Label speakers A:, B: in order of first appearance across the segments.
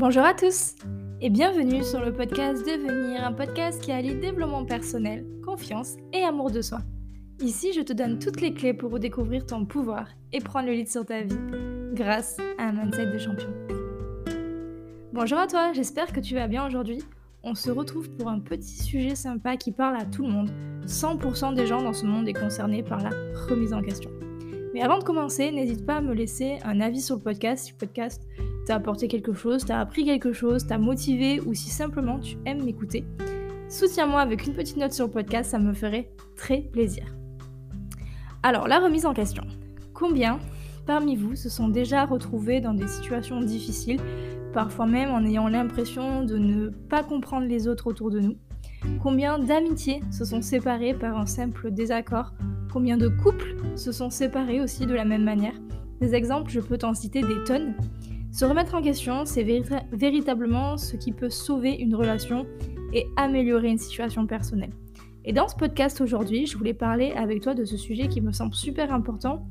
A: Bonjour à tous et bienvenue sur le podcast Devenir, un podcast qui allie développement personnel, confiance et amour de soi. Ici, je te donne toutes les clés pour redécouvrir ton pouvoir et prendre le lead sur ta vie grâce à un mindset de champion. Bonjour à toi, j'espère que tu vas bien aujourd'hui. On se retrouve pour un petit sujet sympa qui parle à tout le monde. 100% des gens dans ce monde est concerné par la remise en question. Mais avant de commencer, n'hésite pas à me laisser un avis sur le podcast si le podcast t'a apporté quelque chose, t'a appris quelque chose, t'a motivé ou si simplement tu aimes m'écouter. Soutiens-moi avec une petite note sur le podcast, ça me ferait très plaisir. Alors, la remise en question. Combien parmi vous se sont déjà retrouvés dans des situations difficiles, parfois même en ayant l'impression de ne pas comprendre les autres autour de nous? Combien d'amitiés se sont séparées par un simple désaccord Combien de couples se sont séparés aussi de la même manière Des exemples, je peux t'en citer des tonnes. Se remettre en question, c'est véritablement ce qui peut sauver une relation et améliorer une situation personnelle. Et dans ce podcast aujourd'hui, je voulais parler avec toi de ce sujet qui me semble super important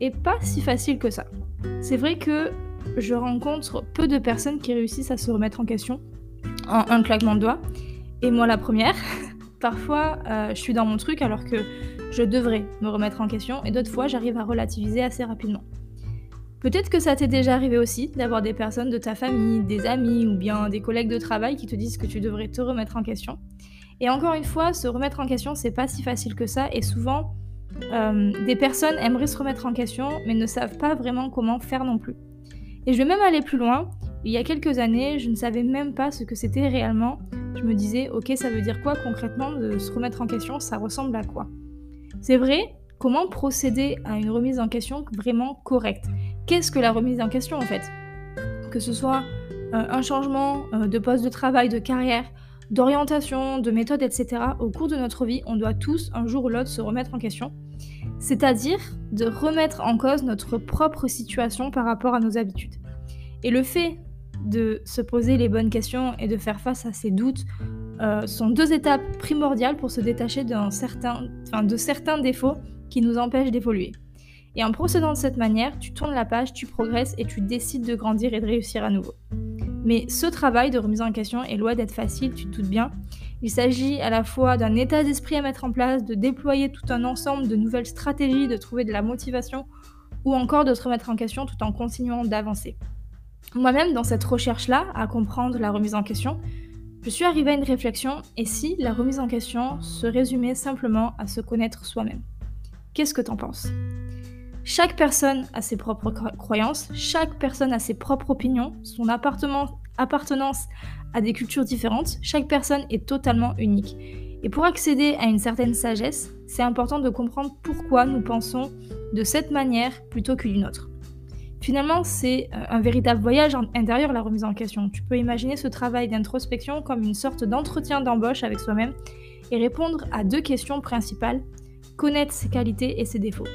A: et pas si facile que ça. C'est vrai que je rencontre peu de personnes qui réussissent à se remettre en question en un claquement de doigts. Et moi la première. Parfois, euh, je suis dans mon truc alors que je devrais me remettre en question et d'autres fois, j'arrive à relativiser assez rapidement. Peut-être que ça t'est déjà arrivé aussi d'avoir des personnes de ta famille, des amis ou bien des collègues de travail qui te disent que tu devrais te remettre en question. Et encore une fois, se remettre en question, c'est pas si facile que ça et souvent, euh, des personnes aimeraient se remettre en question mais ne savent pas vraiment comment faire non plus. Et je vais même aller plus loin. Il y a quelques années, je ne savais même pas ce que c'était réellement. Je me disais, ok, ça veut dire quoi concrètement de se remettre en question? Ça ressemble à quoi? C'est vrai, comment procéder à une remise en question vraiment correcte? Qu'est-ce que la remise en question en fait? Que ce soit euh, un changement euh, de poste de travail, de carrière, d'orientation, de méthode, etc. Au cours de notre vie, on doit tous, un jour ou l'autre, se remettre en question. C'est-à-dire de remettre en cause notre propre situation par rapport à nos habitudes. Et le fait de se poser les bonnes questions et de faire face à ses doutes euh, sont deux étapes primordiales pour se détacher de certains défauts qui nous empêchent d'évoluer. Et en procédant de cette manière, tu tournes la page, tu progresses et tu décides de grandir et de réussir à nouveau. Mais ce travail de remise en question est loin d'être facile, tu te doutes bien. Il s'agit à la fois d'un état d'esprit à mettre en place, de déployer tout un ensemble de nouvelles stratégies, de trouver de la motivation ou encore de se remettre en question tout en continuant d'avancer. Moi-même, dans cette recherche-là, à comprendre la remise en question, je suis arrivée à une réflexion, et si la remise en question se résumait simplement à se connaître soi-même? Qu'est-ce que t'en penses? Chaque personne a ses propres croyances, chaque personne a ses propres opinions, son appartenance à des cultures différentes, chaque personne est totalement unique. Et pour accéder à une certaine sagesse, c'est important de comprendre pourquoi nous pensons de cette manière plutôt que d'une autre. Finalement, c'est euh, un véritable voyage intérieur, la remise en question. Tu peux imaginer ce travail d'introspection comme une sorte d'entretien d'embauche avec soi-même et répondre à deux questions principales. Connaître ses qualités et ses défauts.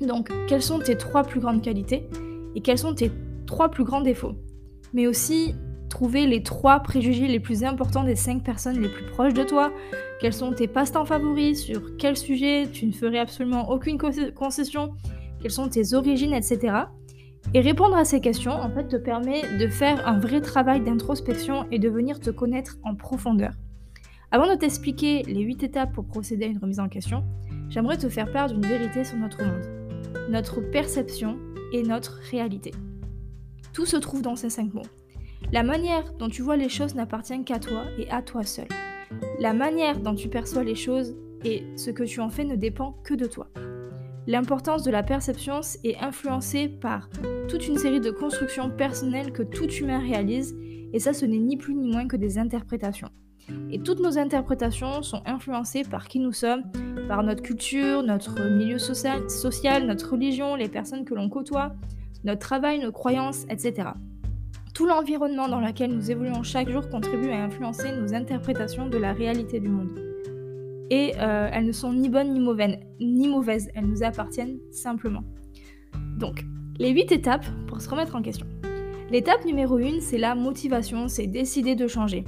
A: Donc, quelles sont tes trois plus grandes qualités et quels sont tes trois plus grands défauts? Mais aussi, trouver les trois préjugés les plus importants des cinq personnes les plus proches de toi. Quels sont tes passe-temps favoris? Sur quel sujet tu ne ferais absolument aucune concession? Quelles sont tes origines, etc. Et répondre à ces questions, en fait, te permet de faire un vrai travail d'introspection et de venir te connaître en profondeur. Avant de t'expliquer les 8 étapes pour procéder à une remise en question, j'aimerais te faire part d'une vérité sur notre monde, notre perception et notre réalité. Tout se trouve dans ces 5 mots. La manière dont tu vois les choses n'appartient qu'à toi et à toi seul. La manière dont tu perçois les choses et ce que tu en fais ne dépend que de toi. L'importance de la perception est influencée par toute une série de constructions personnelles que tout humain réalise, et ça ce n'est ni plus ni moins que des interprétations. Et toutes nos interprétations sont influencées par qui nous sommes, par notre culture, notre milieu social, notre religion, les personnes que l'on côtoie, notre travail, nos croyances, etc. Tout l'environnement dans lequel nous évoluons chaque jour contribue à influencer nos interprétations de la réalité du monde et euh, elles ne sont ni bonnes ni mauvaises, ni mauvaises, elles nous appartiennent simplement. Donc, les 8 étapes pour se remettre en question. L'étape numéro 1, c'est la motivation, c'est décider de changer.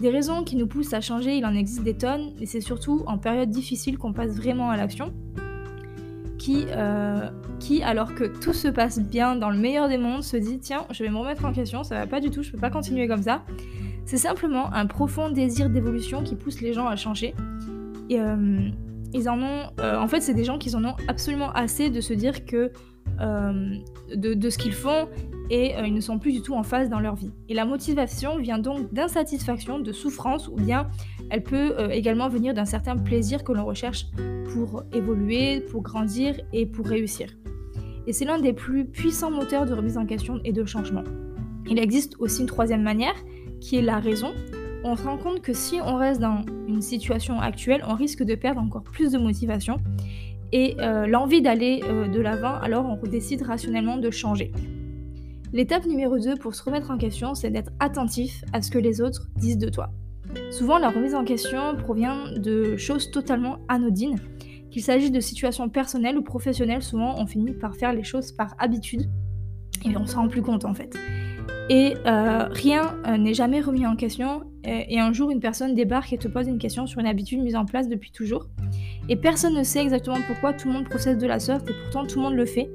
A: Des raisons qui nous poussent à changer, il en existe des tonnes, et c'est surtout en période difficile qu'on passe vraiment à l'action. qui, euh, qui, alors que tout se passe bien dans le meilleur des mondes, se dit tiens, je vais me remettre en question, ça va pas du tout, je peux pas continuer comme ça. C'est simplement un profond désir d'évolution qui pousse les gens à changer. Euh, ils en ont, euh, en fait, c'est des gens qui en ont absolument assez de se dire que de, de, ce qu'ils font et ils ne sont plus du tout en phase dans leur vie. Et la motivation vient donc d'insatisfaction, de souffrance, ou bien elle peut également venir d'un certain plaisir que l'on recherche pour évoluer, pour grandir et pour réussir. Et c'est l'un des plus puissants moteurs de remise en question et de changement. Il existe aussi une troisième manière, qui est la raison. On se rend compte que si on reste dans une situation actuelle, on risque de perdre encore plus de motivation et euh, l'envie d'aller euh, de l'avant, alors on décide rationnellement de changer. L'étape numéro 2 pour se remettre en question, c'est d'être attentif à ce que les autres disent de toi. Souvent, la remise en question provient de choses totalement anodines. Qu'il s'agisse de situations personnelles ou professionnelles, souvent on finit par faire les choses par habitude et on s'en rend plus compte en fait. Et euh, rien n'est jamais remis en question. Et, un jour, une personne débarque et te pose une question sur une habitude mise en place depuis toujours. Et personne ne sait exactement pourquoi tout le monde procède de la sorte et pourtant tout le monde le fait.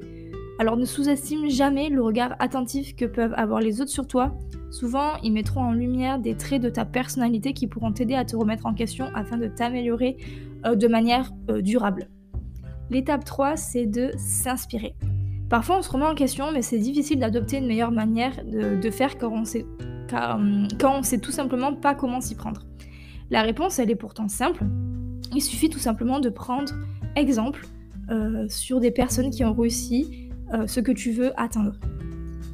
A: Alors ne sous-estime jamais le regard attentif que peuvent avoir les autres sur toi Souvent, ils mettront en lumière des traits de ta personnalité qui pourront t'aider à te remettre en question afin de t'améliorer euh, de manière euh, durable. L'étape 3, c'est de s'inspirer. Parfois, on se remet en question, mais c'est difficile d'adopter une meilleure manière de, faire quand on, sait, quand on sait tout simplement pas comment s'y prendre. La réponse, elle est pourtant simple. Il suffit tout simplement de prendre exemple euh, sur des personnes qui ont réussi ce que tu veux atteindre.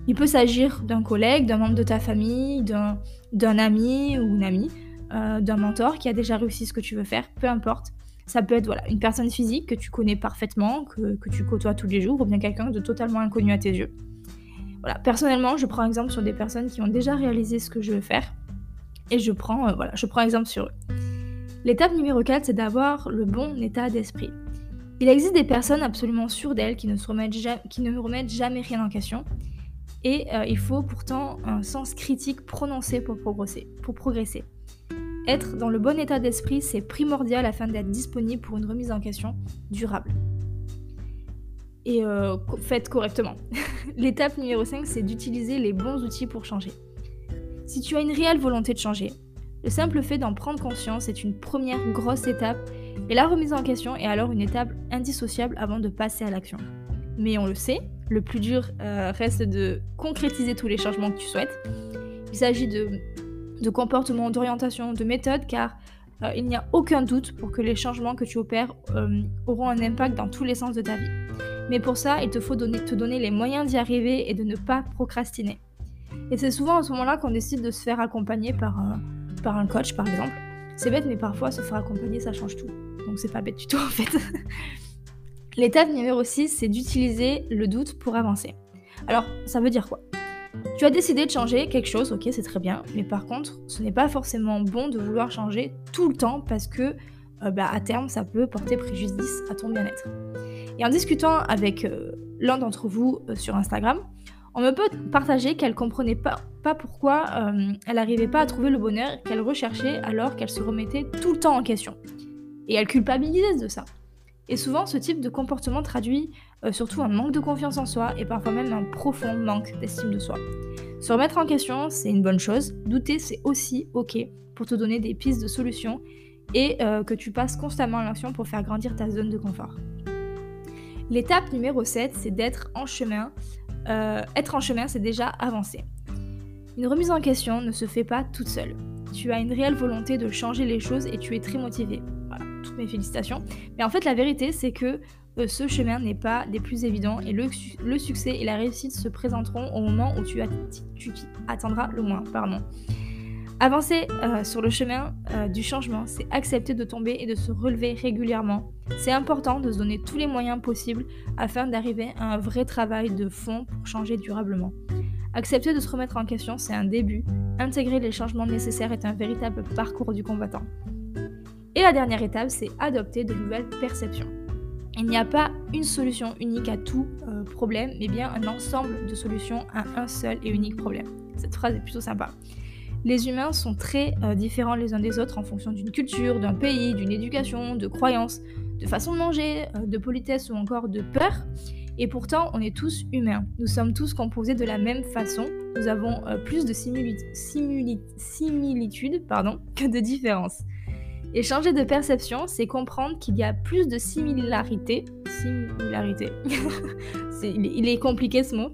A: Il peut s'agir d'un collègue, d'un membre de ta famille, d'un ami ou une amie, euh, d'un mentor qui a déjà réussi ce que tu veux faire, peu importe. Ça peut être voilà, une personne physique que tu connais parfaitement, que, tu côtoies tous les jours, ou bien quelqu'un de totalement inconnu à tes yeux. Personnellement, je prends exemple sur des personnes qui ont déjà réalisé ce que je veux faire, et je prends, euh, voilà, je prends exemple sur eux. L'étape numéro 4, c'est d'avoir le bon état d'esprit. Il existe des personnes absolument sûres d'elles qui, ne qui ne remettent jamais rien en question, et euh, il faut pourtant un sens critique prononcé pour progresser. Pour progresser. Être dans le bon état d'esprit, c'est primordial afin d'être disponible pour une remise en question durable. Et euh, faites correctement. L'étape numéro 5, c'est d'utiliser les bons outils pour changer. Si tu as une réelle volonté de changer, le simple fait d'en prendre conscience est une première grosse étape et la remise en question est alors une étape indissociable avant de passer à l'action. Mais on le sait, le plus dur euh, reste de concrétiser tous les changements que tu souhaites. Il s'agit de, comportements, d'orientation, de méthodes, car euh, il n'y a aucun doute pour que les changements que tu opères auront un impact dans tous les sens de ta vie. Mais pour ça, il te faut te donner les moyens d'y arriver et de ne pas procrastiner. Et c'est souvent à ce moment-là qu'on décide de se faire accompagner par un, par un coach, par exemple. C'est bête, mais parfois se faire accompagner, ça change tout. Donc c'est pas bête du tout en fait. L'étape numéro 6, c'est d'utiliser le doute pour avancer. Alors, ça veut dire quoi? Tu as décidé de changer quelque chose, ok, c'est très bien, mais par contre, ce n'est pas forcément bon de vouloir changer tout le temps parce que euh, bah, à terme, ça peut porter préjudice à ton bien-être. Et en discutant avec euh, l'un d'entre vous euh, sur Instagram, on me peut partager qu'elle comprenait pas, pas pourquoi elle n'arrivait pas à trouver le bonheur qu'elle recherchait alors qu'elle se remettait tout le temps en question. Et elle culpabilisait de ça. Et souvent, ce type de comportement traduit euh, surtout un manque de confiance en soi et parfois même un profond manque d'estime de soi. Se remettre en question, c'est une bonne chose. Douter, c'est aussi ok pour te donner des pistes de solutions et euh, que tu passes constamment à l'action pour faire grandir ta zone de confort. L'étape numéro 7, c'est d'être en chemin. Euh, être en chemin, c'est déjà avancer. Une remise en question ne se fait pas toute seule. Tu as une réelle volonté de changer les choses et tu es très motivé toutes mes félicitations. Mais en fait, la vérité, c'est que euh, ce chemin n'est pas des plus évidents et le, succès et la réussite se présenteront au moment où tu, tu attendras le moins. Pardon. Avancer euh, sur le chemin euh, du changement, c'est accepter de tomber et de se relever régulièrement. C'est important de se donner tous les moyens possibles afin d'arriver à un vrai travail de fond pour changer durablement. Accepter de se remettre en question, c'est un début. Intégrer les changements nécessaires est un véritable parcours du combattant. Et la dernière étape, c'est adopter de nouvelles perceptions. Il n'y a pas une solution unique à tout euh, problème, mais bien un ensemble de solutions à un seul et unique problème. Cette phrase est plutôt sympa. Les humains sont très euh, différents les uns des autres en fonction d'une culture, d'un pays, d'une éducation, de croyances. de façon de manger, de politesse ou encore de peur. Et pourtant, on est tous humains. Nous sommes tous composés de la même façon. Nous avons plus de similitudes pardon, que de différences. Et changer de perception, c'est comprendre qu'il y a plus de similarités. Similarité. il est compliqué ce mot.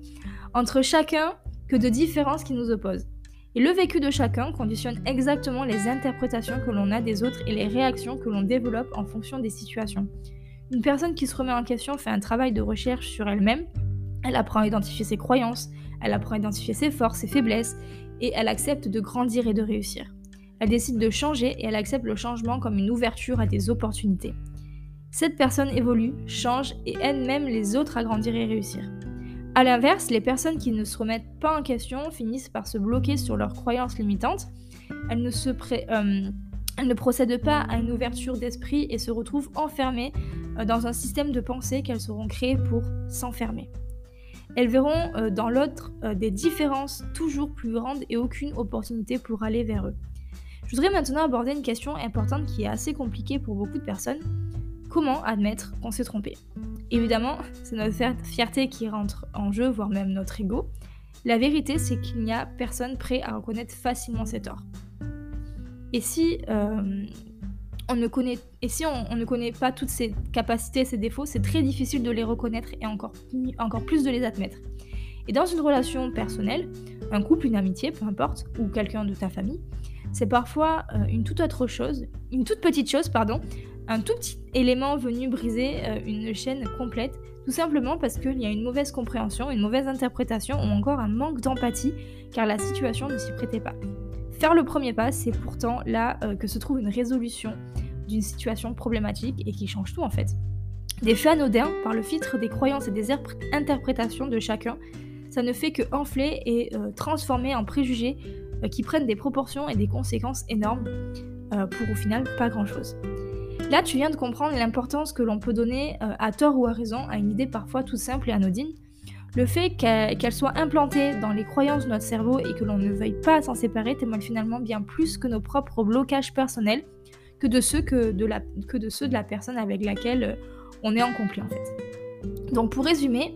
A: Entre chacun que de différences qui nous opposent. Et le vécu de chacun conditionne exactement les interprétations que l'on a des autres et les réactions que l'on développe en fonction des situations. Une personne qui se remet en question fait un travail de recherche sur elle-même, elle apprend à identifier ses croyances, elle apprend à identifier ses forces, ses faiblesses, et elle accepte de grandir et de réussir. Elle décide de changer et elle accepte le changement comme une ouverture à des opportunités. Cette personne évolue, change et aide même les autres à grandir et réussir. A l'inverse, les personnes qui ne se remettent pas en question finissent par se bloquer sur leurs croyances limitantes. Elles ne, euh, procèdent pas à une ouverture d'esprit et se retrouvent enfermées euh, dans un système de pensée qu'elles seront créées pour s'enfermer. Elles verront euh, dans l'autre des différences toujours plus grandes et aucune opportunité pour aller vers eux. Je voudrais maintenant aborder une question importante qui est assez compliquée pour beaucoup de personnes. Comment admettre qu'on s'est trompé? Évidemment, c'est notre fierté qui rentre en jeu, voire même notre ego. La vérité, c'est qu'il n'y a personne prêt à reconnaître facilement ses torts. Et si, euh, on, ne connaît, pas toutes ses capacités, ses défauts, c'est très difficile de les reconnaître et encore, encore plus de les admettre. Et dans une relation personnelle, un couple, une amitié, peu importe, ou quelqu'un de ta famille, c'est parfois euh, une toute autre chose, une toute petite chose, pardon, un tout petit élément venu briser euh, une chaîne complète, tout simplement parce qu'il y a une mauvaise compréhension, une mauvaise interprétation ou encore un manque d'empathie, car la situation ne s'y prêtait pas. Faire le premier pas, c'est pourtant là euh, que se trouve une résolution d'une situation problématique et qui change tout en fait. Des faits anodins, par le filtre des croyances et des interprétations de chacun, ça ne fait que enfler et euh, transformer en préjugés qui prennent des proportions et des conséquences énormes pour au final pas grand chose. Là, tu viens de comprendre l'importance que l'on peut donner, euh, à tort ou à raison, à une idée parfois toute simple et anodine. Le fait qu'elle soit implantée dans les croyances de notre cerveau et que l'on ne veuille pas s'en séparer témoigne finalement bien plus que nos propres blocages personnels que de ceux, de la, personne avec laquelle euh, on est en conflit. Donc pour résumer,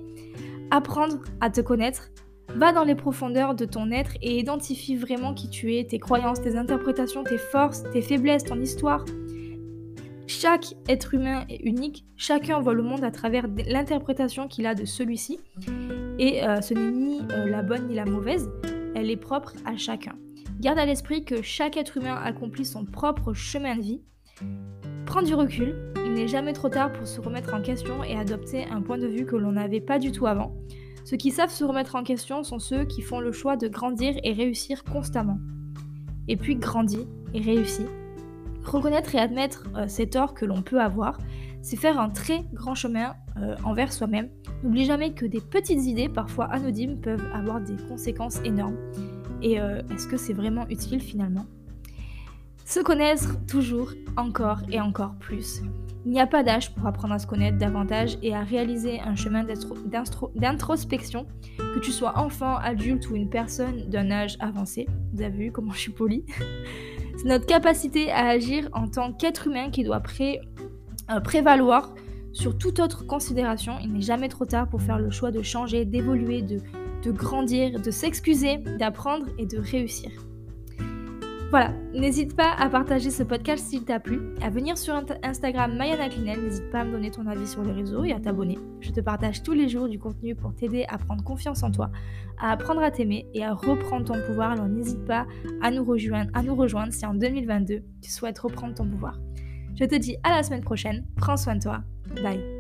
A: apprendre à te connaître, va dans les profondeurs de ton être et identifie vraiment qui tu es, tes croyances, tes interprétations, tes forces, tes faiblesses, ton histoire, chaque être humain est unique, chacun voit le monde à travers l'interprétation qu'il a de celui-ci, et euh, ce n'est ni euh, la bonne ni la mauvaise, elle est propre à chacun. Garde à l'esprit que chaque être humain accomplit son propre chemin de vie. Prends du recul, il n'est jamais trop tard pour se remettre en question et adopter un point de vue que l'on n'avait pas du tout avant. Ceux qui savent se remettre en question sont ceux qui font le choix de grandir et réussir constamment. Et puis grandis et réussis Reconnaître et admettre euh, ces torts que l'on peut avoir, c'est faire un très grand chemin euh, envers soi-même. N'oublie jamais que des petites idées, parfois anonymes, peuvent avoir des conséquences énormes. Et euh, est-ce que c'est vraiment utile finalement? Se connaître toujours, encore et encore plus. Il n'y a pas d'âge pour apprendre à se connaître davantage et à réaliser un chemin d'introspection, que tu sois enfant, adulte ou une personne d'un âge avancé. Vous avez vu comment je suis polie? c'est notre capacité à agir en tant qu'être humain qui doit euh, prévaloir sur toute autre considération. Il n'est jamais trop tard pour faire le choix de changer, d'évoluer, de, de grandir, de s'excuser, d'apprendre et de réussir. Voilà, n'hésite pas à partager ce podcast s'il t'a plu, à venir sur Instagram Mayana Clinel, n'hésite pas à me donner ton avis sur les réseaux et à t'abonner. Je te partage tous les jours du contenu pour t'aider à prendre confiance en toi, à apprendre à t'aimer et à reprendre ton pouvoir, alors n'hésite pas à nous, rejoindre, à nous rejoindre si en 2022 tu souhaites reprendre ton pouvoir. Je te dis à la semaine prochaine, prends soin de toi, bye